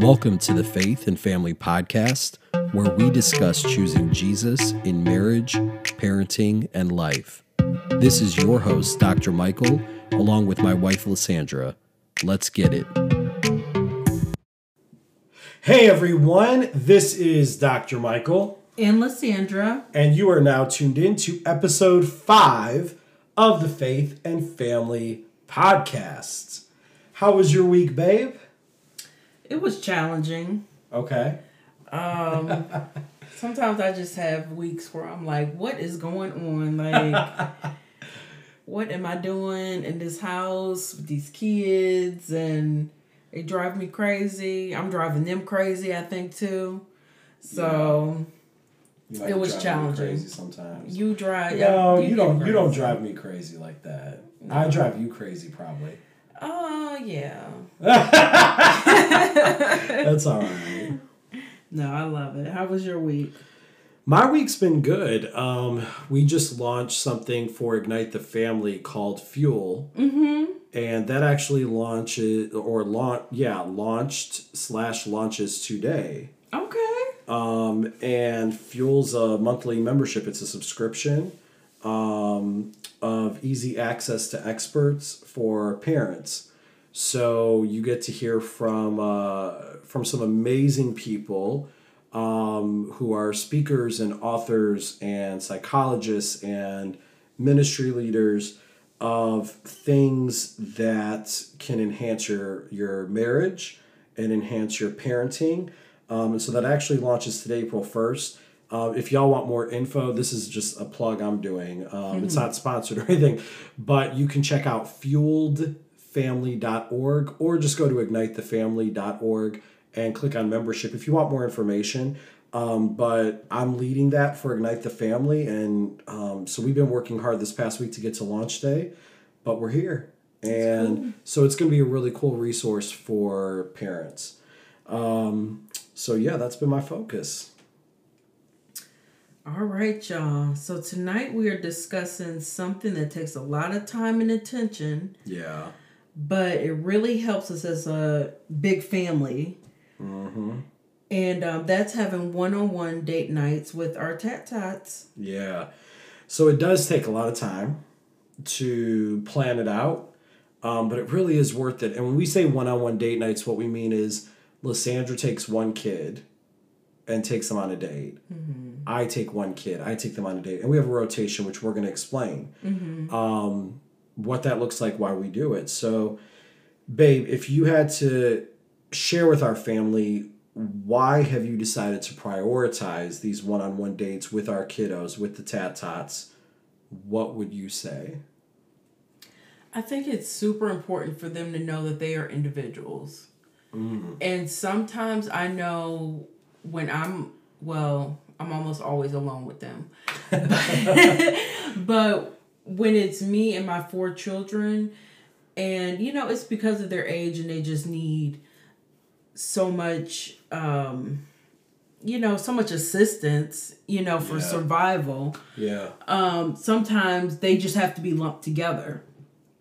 Welcome to the Faith and Family Podcast, where we discuss choosing Jesus in marriage, parenting, and life. This is your host, Dr. Michael, along with my wife, Lysandra. Let's get it. Hey everyone, this is Dr. Michael, and Lysandra. and you are now tuned in to episode five of the Faith and Family Podcast. How was your week, babe? It was challenging. Okay. Um, sometimes I just have weeks where I'm like, what is going on? Like, what am I doing in this house with these kids? And they drive me crazy. I'm driving them crazy, I think, too. So You It was challenging. Sometimes. you drive. no, you, get don't. You don't drive me crazy like that. I drive you crazy, probably. Oh, yeah. That's all right. No, I love it. How was your week? My week's been good. Um, we just launched something for Ignite the Family called Fuel. Mm-hmm. and that actually launches or launch yeah launched slash launches today Okay. um, and fuels a monthly membership it's a subscription um, of easy access to experts for parents so you get to hear from uh, from some amazing people um, who are speakers and authors and psychologists and ministry leaders of things that can enhance your your marriage and enhance your parenting. Um, and so that actually launches today, April first. Uh, if y'all want more info, this is just a plug I'm doing. Um, It's not sponsored or anything, but you can check out fueledfamily.org or just go to ignitethefamily.org and click on membership if you want more information. Um, but I'm leading that for Ignite the Family. And um, so we've been working hard this past week to get to launch day, but we're here. And so it's going to be a really cool resource for parents. Um, so yeah, that's been my focus. All right, y'all. So tonight we are discussing something that takes a lot of time and attention, Yeah. but it really helps us as a big family. Mm-hmm. And um, that's having one on one date nights with our tat tats. Yeah. So it does take a lot of time to plan it out, um, but it really is worth it. And when we say one on one date nights, what we mean is Lysandra takes one kid and takes them on a date. Mm-hmm. I take one kid, I take them on a date. And we have a rotation, which we're going to explain mm-hmm. um, what that looks like, why we do it. So, babe, if you had to share with our family why have you decided to prioritize these one-on-one dates with our kiddos with the tat tots what would you say I think it's super important for them to know that they are individuals. Mm. And sometimes I know when I'm, well, I'm almost always alone with them. but when it's me and my four children, and you know, it's because of their age and they just need so much, um, you know, so much assistance, you know, for Yeah. survival. yeah Um, sometimes they just have to be lumped together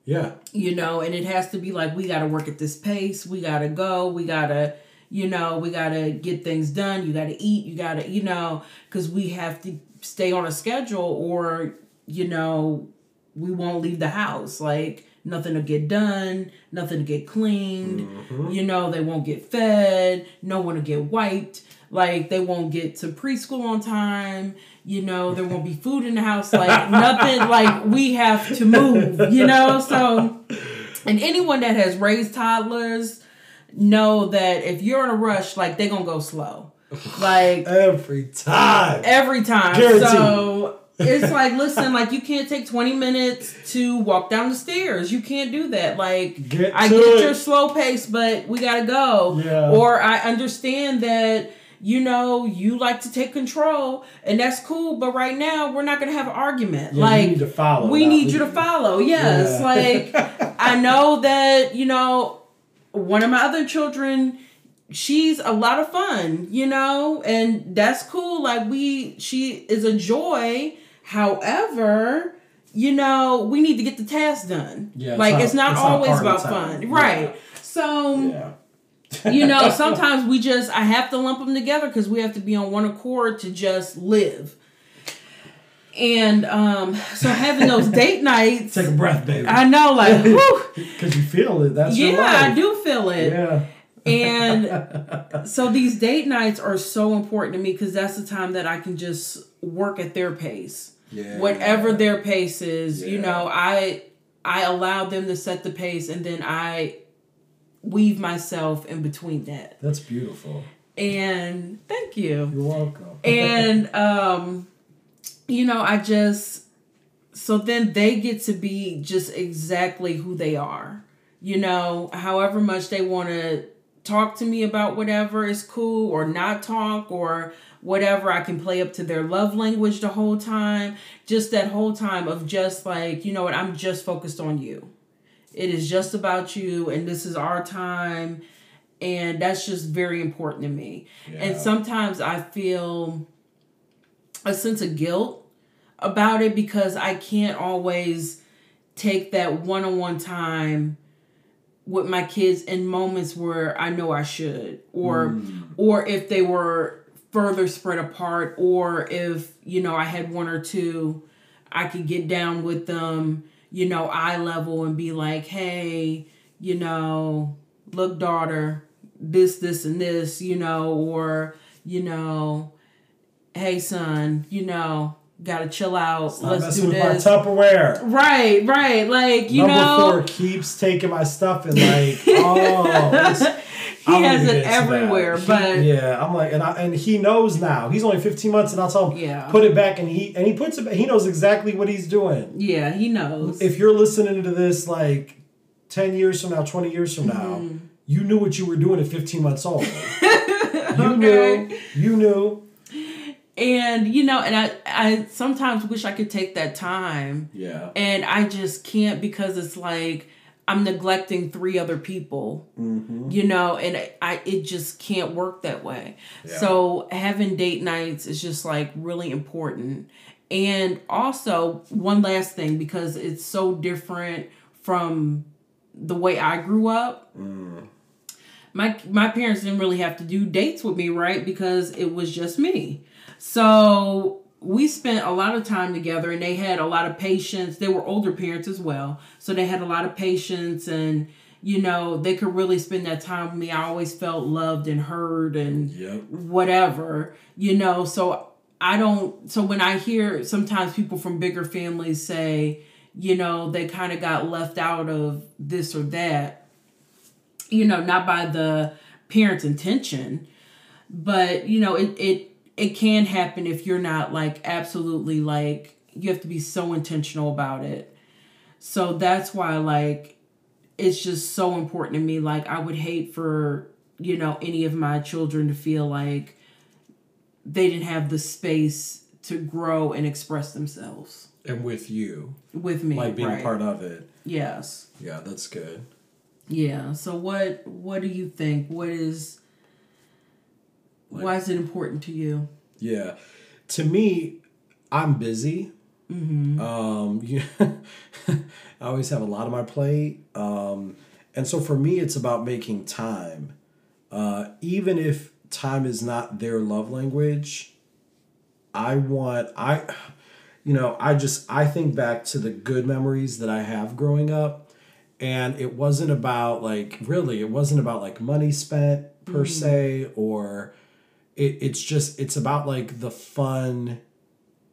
yeah you know and it has to be like we got to work at this pace we got to go we got to you know we got to get things done you got to eat you got to you know because we have to stay on a schedule or you know we won't leave the house. Like nothing to get done nothing to get cleaned mm-hmm. you know they won't get fed no one to get wiped. Like they won't get to preschool on time you know there won't be food in the house. Like nothing like we have to move you know? So and anyone that has raised toddlers know that if you're in a rush like they're gonna go slow. Like every time. every time. Guaranteed. so it's like listen like you can't take 20 minutes to walk down the stairs. You can't do that. Like Get i get it. your slow pace but we gotta go. Yeah. or i understand that you know you like to take control and that's cool but right now we're not gonna have an argument. Yeah, like you need to follow we need you to follow. Yes Yeah. like i know that you know one of my other children she's a lot of fun you know? And that's cool. Like we she is a joy. However you know we need to get the task done. Yeah, like not- it's not it's not always party about fun. Yeah. right. So yeah. you know, sometimes we just I have to lump them together because we have to be on one accord to just live. And um, so having those date nights, Take a breath, baby. I know, like, whew, Because you feel it. That's your yeah, life. I do feel it. Yeah. And so these date nights are so important to me because that's the time that I can just work at their pace. Yeah. Whatever their pace is, you know, I I allow them to set the pace and then I weave myself in between that. That's beautiful. And thank you. You're welcome. And um you know, I just so then they get to be just exactly who they are. You know, however much they want to talk to me about whatever is cool or not talk or whatever I can play up to their love language the whole time. Just that whole time of just like, you know what, I'm just focused on you. It is just about you and this is our time and that's just very important to me. And sometimes I feel a sense of guilt about it because I can't always take that one-on-one time with my kids in moments where I know I should or mm. or if they were further spread apart or if you know I had one or two I could get down with them you know eye level and be like hey you know look daughter this this and this you know or you know hey son you know gotta chill out Stop let's messing do with this my Tupperware. right right like you Number know four keeps taking my stuff and like, oh, he I'm has it get to that. everywhere He- but yeah, I'm like, and I, and he knows now. He's only 15 months, and I'll tell him, Yeah. put it back, and he and he puts it. back. He knows exactly what he's doing. yeah he knows If you're listening to this, like 10 years from now, 20 years from now, Mm-hmm. you knew what you were doing at 15 months old. you Okay. knew. You knew. And you know and I I sometimes wish I could take that time Yeah. and I just can't because it's like I'm neglecting three other people, Mm-hmm. you know, and I it just can't work that way. yeah. So having date nights is just like really important. And also one last thing because it's so different from the way I grew up. My my parents didn't really have to do dates with me, right? Because it was just me. So we spent a lot of time together and they had a lot of patience. They were older parents as well. So they had a lot of patience and you know, they could really spend that time with me. I always felt loved and heard and Yep. whatever, you know. So I don't so when I hear sometimes people from bigger families say, you know, they kind of got left out of this or that, you know, not by the parent's intention, but you know, it it it can happen if you're not like absolutely like you have to be so intentional about it. So that's why like it's just so important to me like I would hate for you know any of my children to feel like they didn't have the space to grow and express themselves And with you, with me like being right. part of it. yes Yeah, that's good. yeah so what what do you think what is why is it important to you Yeah. To me, I'm busy. Mm-hmm. Um, you, I always have a lot on my plate. Um, and so for me, it's about making time. Uh, even if time is not their love language, I want, I, you know, I just, I think back to the good memories that I have growing up. And it wasn't about like, really, it wasn't about like money spent per se or, it, it's just it's about like the fun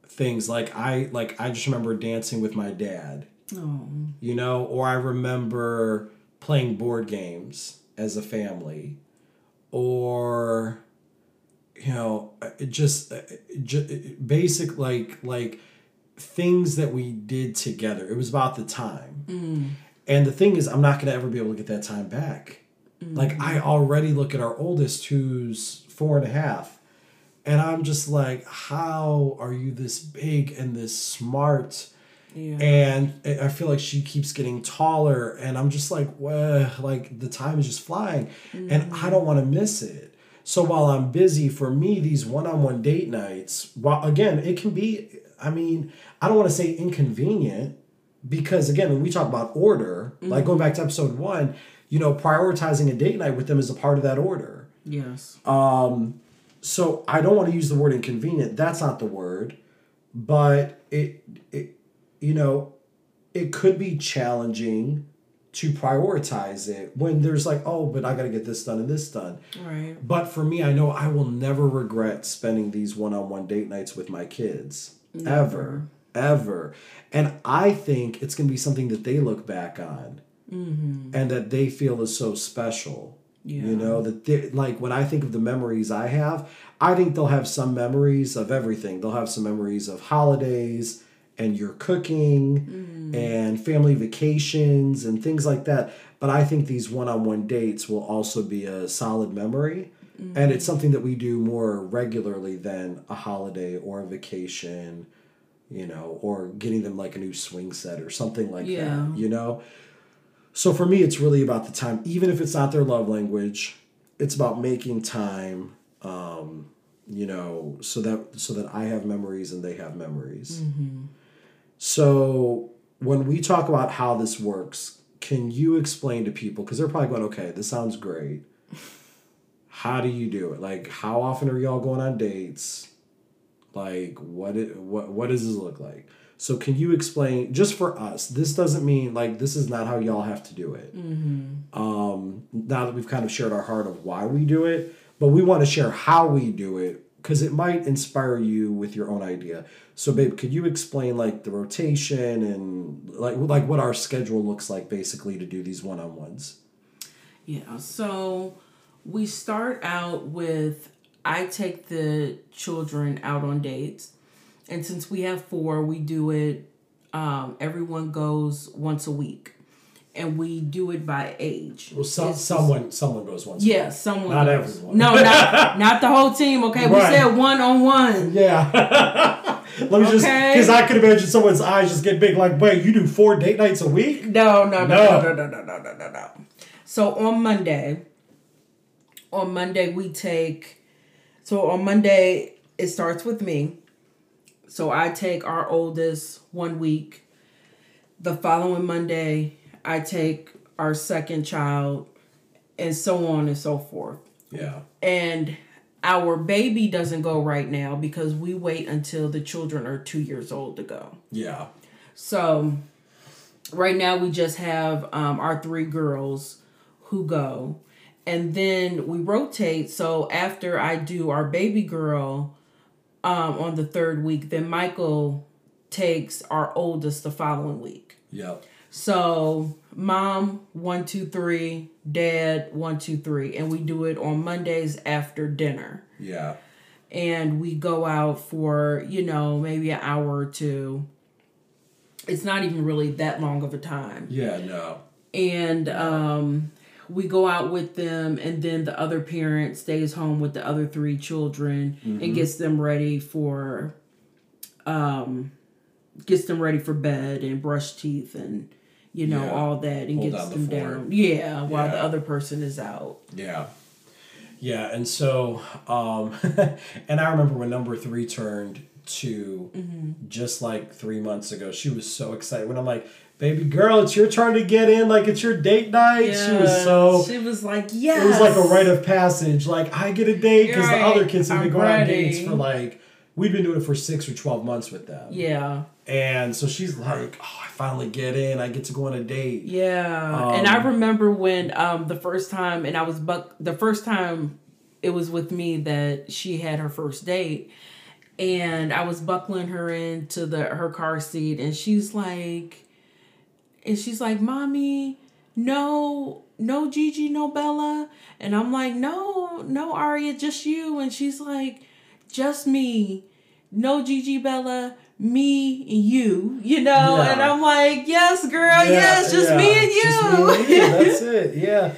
things. Like i like i just remember dancing with my dad oh you know? Or i remember playing board games as a family. Or you know it just just basic like like things that we did together. It was about the time. Mm. And the thing is i'm not going to ever be able to get that time back. Mm. Like i already look at our oldest who's four and a half. And i'm just like how are you this big and this smart? Yeah. And I feel like she keeps getting taller, and I'm just like, well, like the time is just flying, and mm-hmm. I don't want to miss it. So while I'm busy, for me, these one-on-one date nights, while again, it can be, I mean, I don't want to say inconvenient, because again, when we talk about order, like mm-hmm. going back to episode one, you know, prioritizing a date night with them is a part of that order. Yes. Um, So I don't want to use the word inconvenient. That's not the word, but it, it you know, it could be challenging to prioritize it when there's like, oh, but I got to get this done and this done. right. But for me, I know I will never regret spending these one-on-one date nights with my kids. Ever. Ever. And I think it's going to be something that they look back on and that they feel is so special. Yeah. You know, that they like when I think of the memories I have, I think they'll have some memories of everything. They'll have some memories of holidays and your cooking mm. and family vacations and things like that. But I think these one on one dates will also be a solid memory. Mm. And it's something that we do more regularly than a holiday or a vacation, you know, or getting them like a new swing set or something like Yeah. that, you know? So for me, it's really about the time, even if it's not their love language, it's about making time, um, you know, so that so that I have memories and they have memories. So when we talk about how this works, can you explain to people because they're probably going, okay, this sounds great. How do you do it? Like, how often are y'all going on dates? Like, what it, what what does this look like? So can you explain just for us? This doesn't mean like this is not how y'all have to do it. Um, now that we've kind of shared our heart of why we do it, but we want to share how we do it because it might inspire you with your own idea. So, babe, could you explain like the rotation and like like what our schedule looks like basically to do these one on ones? Yeah. So we start out with I take the children out on dates. And since we have four, we do it um, everyone goes once a week. And we do it by age. Well, some, It's- someone someone goes once. Yeah, someone. Not goes. everyone. No, not not the whole team. Okay, we said one on one. Yeah. Let me just because I could imagine someone's eyes just get big. Like, wait, you do four date nights a week? No, no, no, No. no, no, no, no, no, no, no. So on Monday, on Monday we take. So on Monday it starts with me. So I take our oldest one week. The following Monday I take our second child, and so on and so forth. Yeah. And our baby doesn't go right now because we wait until the children are two years old to go. Yeah. So right now we just have um, our three girls who go. And then we rotate. So after I do our baby girl um, on the third week, then Michael takes our oldest the following week. Yep. So mom, one, two, three, dad, one, two, three. And we do it on Mondays after dinner Yeah. and we go out for you know maybe an hour or two it's not even really that long of a time Yeah. No. and um we go out with them and then the other parent stays home with the other three children and gets them ready for um gets them ready for bed and brush teeth and you know Yeah. all that and Hold gets down the them down yeah while the other person is out Yeah. Yeah, and so um and I remember when number 3 turned 2 just like 3 months ago. She was so excited when I'm like, "Baby girl, it's your turn to get in like it's your date night." She was so she was like yeah. it was like a rite of passage. Like I get a date because the other kids have been going on dates for like we've been doing it for six or twelve months with them. yeah And so she's like, "Oh, I finally get in. I get to go on a date." Yeah, and I remember when um the first time, and I was buck the first time it was with me that she had her first date, and I was buckling her into the her car seat, and she's like, and she's like, "Mommy, no, no Gigi, no Bella," and I'm like, "No, no Aria, just you," and she's like, "Just me, no Gigi, Bella." Me and you, you know, Yeah. and I'm like, yes, girl, Yeah, yes, just yeah, me. Just me and you. That's it. Yeah.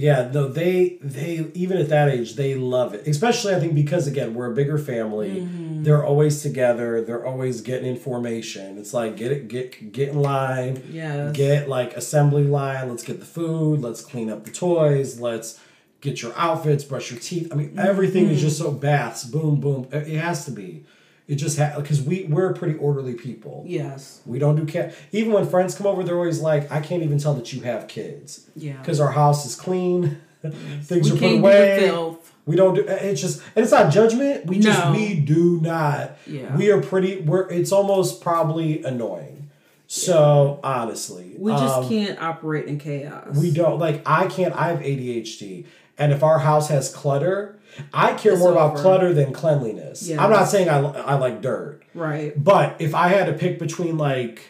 Yeah, no, they they even at that age they love it. Especially I think because again we're a bigger family. Mm-hmm. They're always together. They're always getting information. It's like get it get get in line. Yeah. Get like assembly line. Let's get the food. Let's clean up the toys. Let's get your outfits. Brush your teeth. I mean everything is just so baths. Boom boom. It has to be. It just because we we're pretty orderly people. Yes. We don't do cat. Even when friends come over, they're always like, "I can't even tell that you have kids." Yeah. Because our house is clean, things We are put can't do the away. We don't do. It's just, and it's not judgment. We just we do not. Yeah. We are pretty. We're. It's almost probably annoying. So honestly, We just um, can't operate in chaos. we don't like. I can't. I have ADHD, and if our house has clutter, I care It's more about over. clutter than cleanliness. Yes. I'm not saying I I like dirt. Right. But if I had to pick between like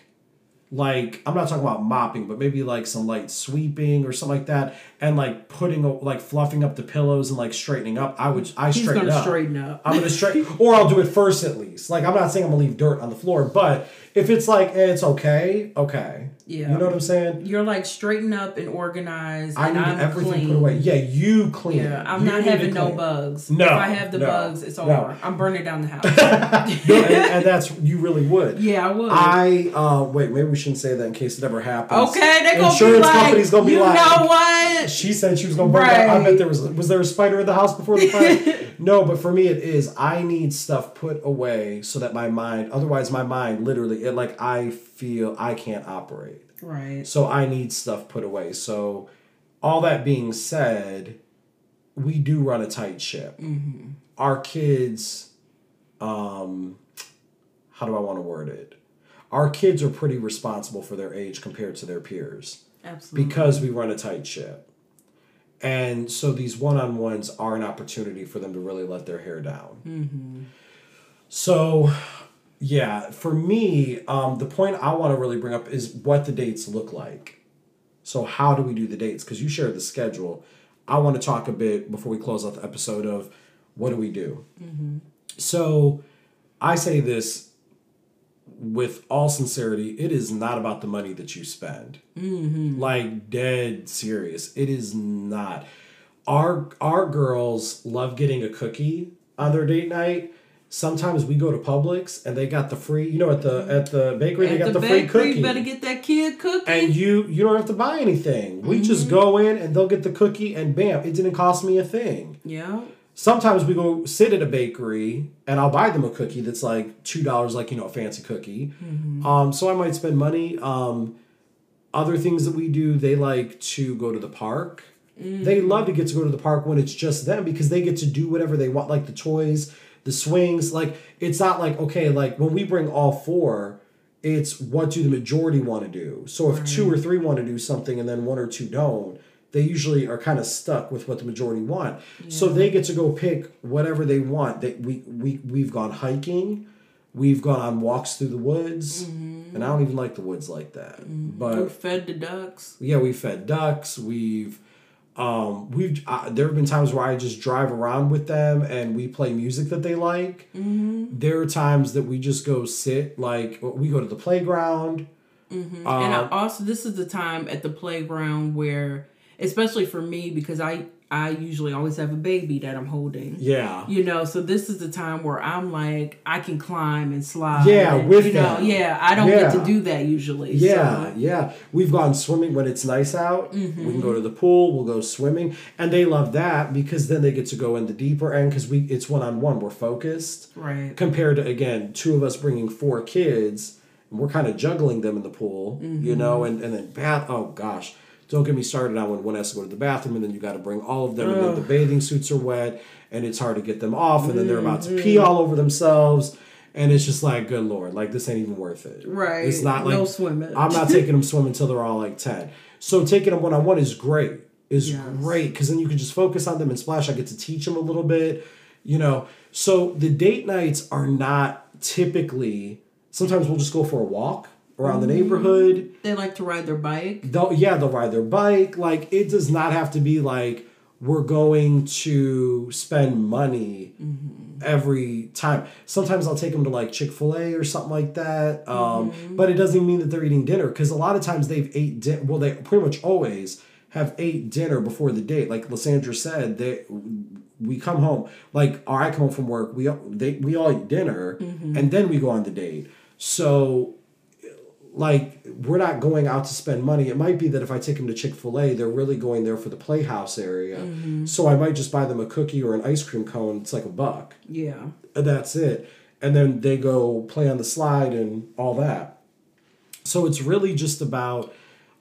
like I'm not talking about mopping, but maybe like some light sweeping or something like that, and like putting like fluffing up the pillows and like straightening up, I would I He's straighten gonna up. straighten up. I'm gonna straighten, or I'll do it first at least. Like I'm not saying I'm gonna leave dirt on the floor, but if it's like eh, it's okay, okay, Yeah. you know what I'm saying. You're like straighten up and organize. I and need I'm everything clean. put away. Yeah, you clean. Yeah, I'm You not having no bugs. No, if I have the no, bugs, it's no. over. I'm burning down the house. No, and, and that's you really would. yeah, I would. I uh wait, maybe we shouldn't say that in case it ever happens. okay, they gonna be Insurance like, company's gonna be you like, know what? She said she was gonna burn down. I bet there was was there a spider in the house before the fire? no, but for me it is. I need stuff put away so that my mind. Otherwise, my mind literally it like I feel I can't operate. Right. So I need stuff put away. So all that being said, we do run a tight ship. Mm-hmm. Our kids, um, how do I want to word it? Our kids are pretty responsible for their age compared to their peers Absolutely. because we run a tight ship. And so these one on ones are an opportunity for them to really let their hair down. So, yeah, for me, um, the point I want to really bring up is what the dates look like. So, how do we do the dates? Because you shared the schedule. I want to talk a bit before we close out the episode of what do we do. So, I say this with all sincerity it is not about the money that you spend. Like dead serious. It is not. Our our girls love getting a cookie on their date night. Sometimes we go to Publix and they got the free you know at the at the bakery they got the, the, free cookie you better get that kid cookie. and you you don't have to buy anything. We just Mm-hmm. go in and they'll get the cookie and bam it didn't cost me a thing. Yeah. Sometimes we go sit at a bakery and I'll buy them a cookie that's like two dollars, like you know, a fancy cookie. Um, so I might spend money. Um, other things that we do, they like to go to the park. They love to get to go to the park when it's just them because they get to do whatever they want, like the toys, the swings. Like it's not like okay, like when we bring all four, it's what do the majority want to do. So if two or three want to do something and then one or two don't, they usually are kind of stuck with what the majority want. So they get to go pick whatever they want. They, we, we, we've gone hiking. We've gone on walks through the woods. And I don't even like the woods like that. We But fed the ducks. yeah, we fed ducks. We've um we've uh, there have been times where I just drive around with them and we play music that they like. Mm-hmm. There are times that we just go sit like we go to the playground. and Um, I also this is the time at the playground where especially for me because I I usually always have a baby that I'm holding. Yeah. You know, so this is the time where I'm like I can climb and slide. Yeah, and, with you know, them. yeah, I don't get to do that usually. Yeah, so. yeah. We've gone swimming when it's nice out. We Mm-hmm. can go to the pool. We'll go swimming, and they love that because then they get to go in the deeper end because we it's one on one. We're focused Right. compared to again two of us bringing four kids. And we're kind of juggling them in the pool, Mm-hmm. you know, and and then bath. Oh gosh, don't get me started on when one has to go to the bathroom and then you got to bring all of them, and then the bathing suits are wet and it's hard to get them off, and then they're about to pee Mm-hmm. all over themselves. And it's just like, good lord, like this ain't even worth it. Right. It's not like no swimming. I'm not taking them swimming until they're all like 10. So taking them one on one is great. Is Yes. great because then you can just focus on them and splash. I get to teach them a little bit, you know. So the date nights are not typically. Sometimes we'll just go for a walk around the mm. neighborhood. they like to ride their bike. They'll yeah they'll ride their bike. Like it does not have to be like we're going to spend money mm-hmm. every time. Sometimes I'll take them to like Chick Fil A or something like that. Um, mm-hmm. But it doesn't mean that they're eating dinner because a lot of times they've ate dinner. well they pretty much always have ate dinner before the date. Like Lysandra said, they we come home like or I come home from work. We all- they we all eat dinner mm-hmm. and then we go on the date. So like we're not going out to spend money. It might be that if I take them to Chick Fil A, they're really going there for the playhouse area. Mm-hmm. So I might just buy them a cookie or an ice cream cone. It's like a buck. Yeah. And that's it. and then they go play on the slide and all that. So it's really just about.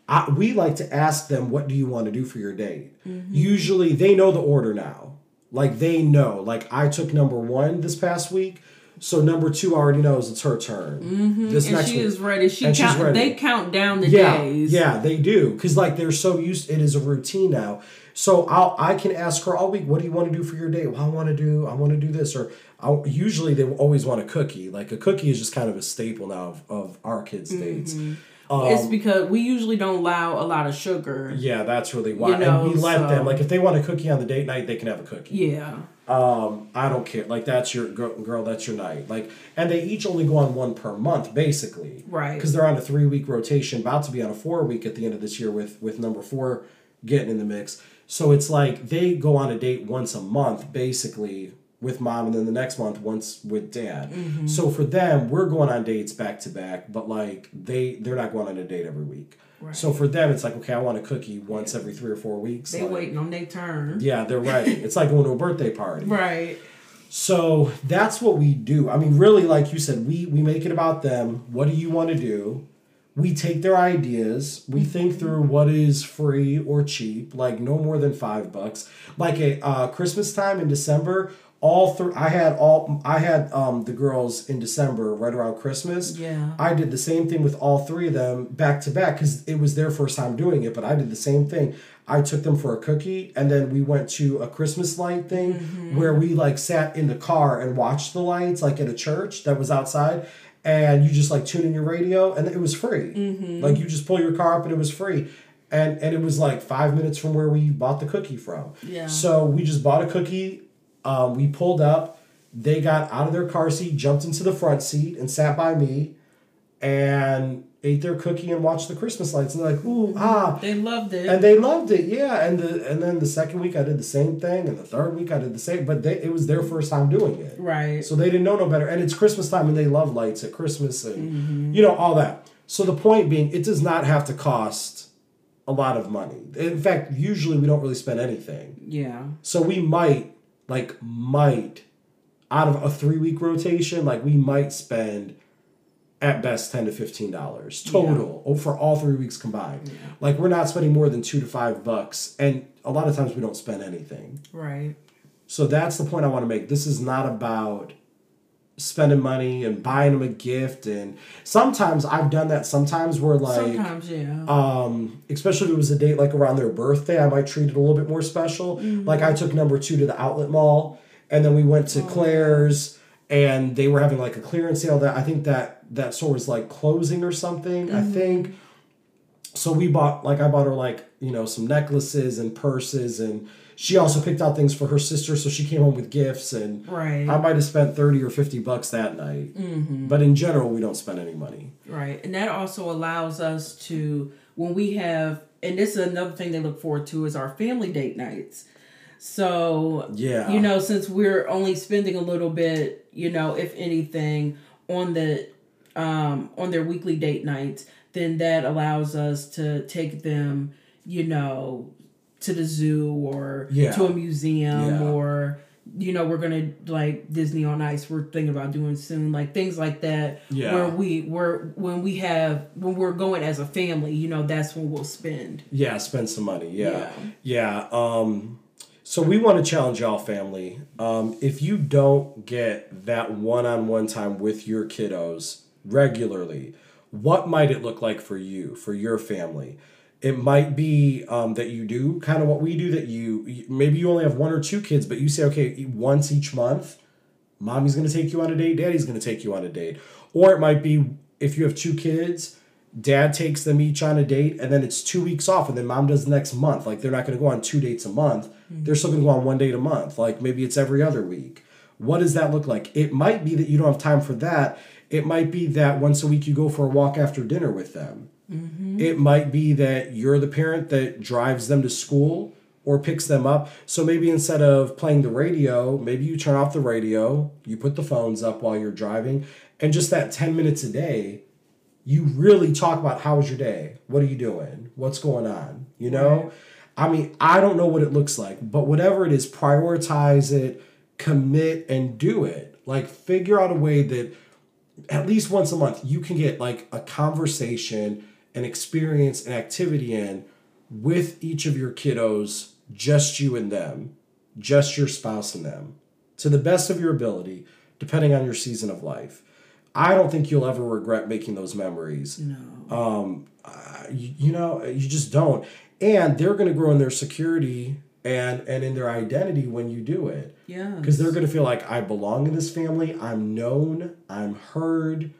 I, we like to ask them, "What do you want to do for your date?" Mm-hmm. Usually, they know the order now. Like they know. Like I took number one this past week, so number two already knows it's her turn. Mm-hmm. This and next she week. is ready. She And she's ready. They count down the yeah, days. Yeah, they do because like they're so used. It is a routine now. So I'll I can ask her all week. What do you want to do for your date? Well, I want to do I want to do this or I'll, usually they always want a cookie. Like a cookie is just kind of a staple now of, of our kids' dates. Mm-hmm. Um, it's because we usually don't allow a lot of sugar. yeah, that's really why. know, and we let so- them like if they want a cookie on the date night, they can have a cookie. Yeah. Um, I don't care. Like that's your girl, girl. That's your night. Like, and they each only go on one per month, basically. Right. Because they're on a three week rotation, about to be on a four week at the end of this year with with number four getting in the mix. So it's like they go on a date once a month, basically with mom, and then the next month once with dad. Mm-hmm. So for them, we're going on dates back to back, but like they they're not going on a date every week. Right. So for them, it's like okay, I want a cookie once every three or four weeks. They like- waiting on their turn. Yeah, they're ready. it's like going to a birthday party. Right. So that's what we do. I mean, really, like you said, we we make it about them. What do you want to do? We take their ideas. We think through what is free or cheap, like no more than five bucks. Like a uh, Christmas time in December, all three. I had all. I had um the girls in December right around Christmas. Yeah. I did the same thing with all three of them back to back because it was their first time doing it, but I did the same thing. I took them for a cookie and then we went to a Christmas light thing where we like sat in the car and watched the lights like at a church that was outside and you just like tune in your radio and it was free. Like you just pull your car up and it was free. And and it was like five minutes from where we bought the cookie from. Yeah. So we just bought a cookie. Um, we pulled up. They got out of their car seat, jumped into the front seat, and sat by me, and ate their cookie and watched the Christmas lights. And they're like, "Ooh, ah!" They loved it. And they loved it, yeah. And the and then the second week I did the same thing, and the third week I did the same. But they, it was their first time doing it, right. so they didn't know no better. And it's Christmas time, and they love lights at Christmas, and Mm-hmm. you know all that. So the point being, it does not have to cost a lot of money. In fact, usually we don't really spend anything. yeah. So we might, like, might, out of a three week rotation, like, we might spend at best ten to fifteen dollars total oh, for all three weeks combined. Yeah. Like, we're not spending more than two to five bucks, and a lot of times we don't spend anything. Right. So that's the point I want to make. This is not about spending money and buying them a gift and sometimes I've done that sometimes where like Sometimes, yeah. um, especially if it was a date like around their birthday, I might treat it a little bit more special. Like I took number two to the outlet mall, and then we went to Claire's, and they were having like a clearance sale. That I think that that store was like closing or something. I think. So we bought like I bought her like you know some necklaces and purses, and she also picked out things for her sister. So she came home with gifts, and right. I might have spent thirty or fifty bucks that night. But in general, we don't spend any money. Right. And that also allows us to, when we have, and this is another thing they look forward to, is our family date nights. So, Yeah. you know, since we're only spending a little bit, you know, if anything, on the, um, on their weekly date nights, then that allows us to take them, you know, to the zoo or Yeah. to a museum Yeah. or, you know, we're gonna like Disney on Ice. We're thinking about doing soon, like things like that. Yeah. Where we where when we have when we're going as a family, you know, that's when we'll spend. Yeah, spend some money. Yeah. Yeah. Um, so we want to challenge y'all family. Um, if you don't get that one on one time with your kiddos regularly, what might it look like for you, for your family? It might be um, that you do kind of what we do, that you maybe you only have one or two kids, but you say, okay, once each month, mommy's going to take you on a date, daddy's going to take you on a date. Or it might be if you have two kids, dad takes them each on a date and then it's two weeks off and then mom does the next month. Like they're not going to go on two dates a month. They're still going to go on one date a month. Like maybe it's every other week. What does that look like? It might be that you don't have time for that. It might be that once a week you go for a walk after dinner with them. Mm-hmm. It might be that you're the parent that drives them to school or picks them up. So maybe instead of playing the radio, maybe you turn off the radio, you put the phones up while you're driving, and just that 10 minutes a day, you really talk about how was your day? What are you doing? What's going on? You know? I mean, I don't know what it looks like, but whatever it is, prioritize it commit and do it. Like figure out a way that at least once a month you can get like a conversation, an experience, an activity in with each of your kiddos, just you and them, just your spouse and them, to the best of your ability, depending on your season of life. I don't think you'll ever regret making those memories. No. Um, uh, you, you know, you just don't. And they're going to grow in their security and and in their identity when you do it. Yeah. Because they're to feel like I belong in this family. I'm known. I'm heard.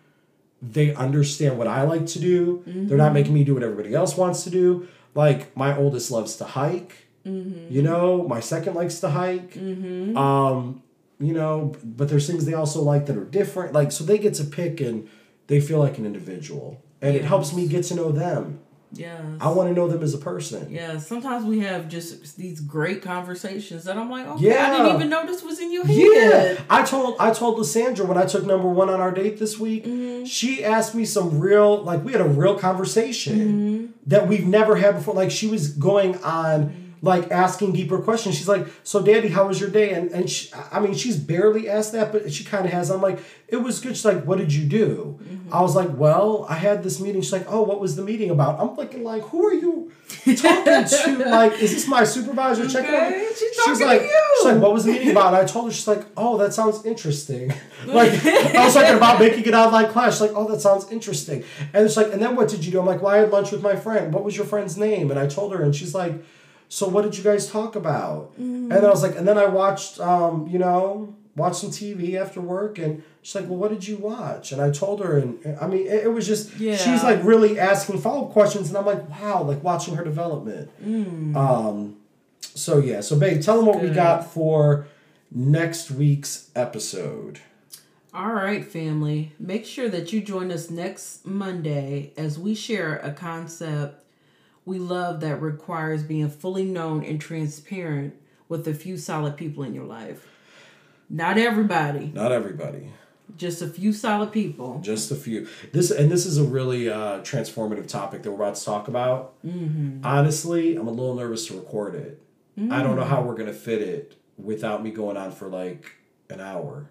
They understand what I like to do. They're not mm-hmm. making me do what everybody else wants to do. Like my oldest loves to hike. Mm-hmm. You know, my second likes to hike. Mm-hmm. Um, you know, but there's things they also like that are different. Like so they get to pick and they feel like an individual. And it helps me get to know them. Yes. I want to know them as a person. Yeah, sometimes we have just these great conversations that I'm like, okay, I didn't even know this was in your head. Yeah, I told I told Lysandra when I took number one on our date this week. Mm-hmm. She asked me some real like we had a real conversation Mm-hmm. that we've never had before. Like she was going on like asking deeper questions. She's like, "So, Daddy, how was your day?" And and she, I mean, she's barely asked that, but she kind of has. I'm like, "It was good." She's like, "What did you do?" Mm-hmm. I was like, "Well, I had this meeting." She's like, "Oh, what was the meeting about?" I'm thinking like, "Who are you?" Talking to like, is this my supervisor? Checking on me? Okay, she's talking to like, you. she's like, what was the meeting about? And I told her, she's like, oh, that sounds interesting. like, I was talking about making it online class. She's like, oh, that sounds interesting. And it's like, and then what did you do? I'm like, well, I had lunch with my friend. What was your friend's name? And I told her, and she's like, so what did you guys talk about? And then I was like, and then I watched, um, you know, watched some TV after work, and she's like, well, what did you watch? And I told her, and and I mean, it, it was just, Yeah. she's like really asking follow up questions, and I'm like, wow, like watching her development. Um, so yeah, so babe, tell them what we got for next week's episode. All right, family. Make sure that you join us next Monday as we share a concept we love that requires being fully known and transparent with a few solid people in your life. Not everybody, Not everybody, just a few solid people. just a few. This and this is a really uh, transformative topic that we're about to talk about. Honestly, I'm a little nervous to record it. I don't know how we're gonna fit it without me going on for like an hour.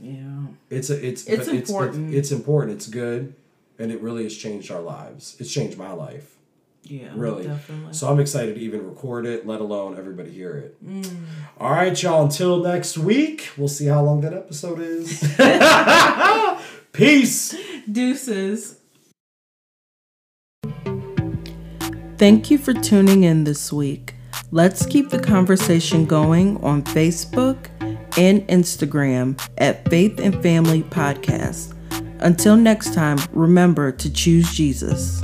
Yeah. It's a it's It's important. It's, it's important. It's good, and it really has changed our lives. It's changed my life. Yeah. really. Definitely. So I'm excited to even record it, let alone everybody hear it. Mm. All right, y'all. Until next week, we'll see how long that episode is. Peace. Deuces. Thank you for tuning in this week. Let's keep the conversation going on Facebook and Instagram at Faith and Family Podcast. Until next time, remember to choose Jesus.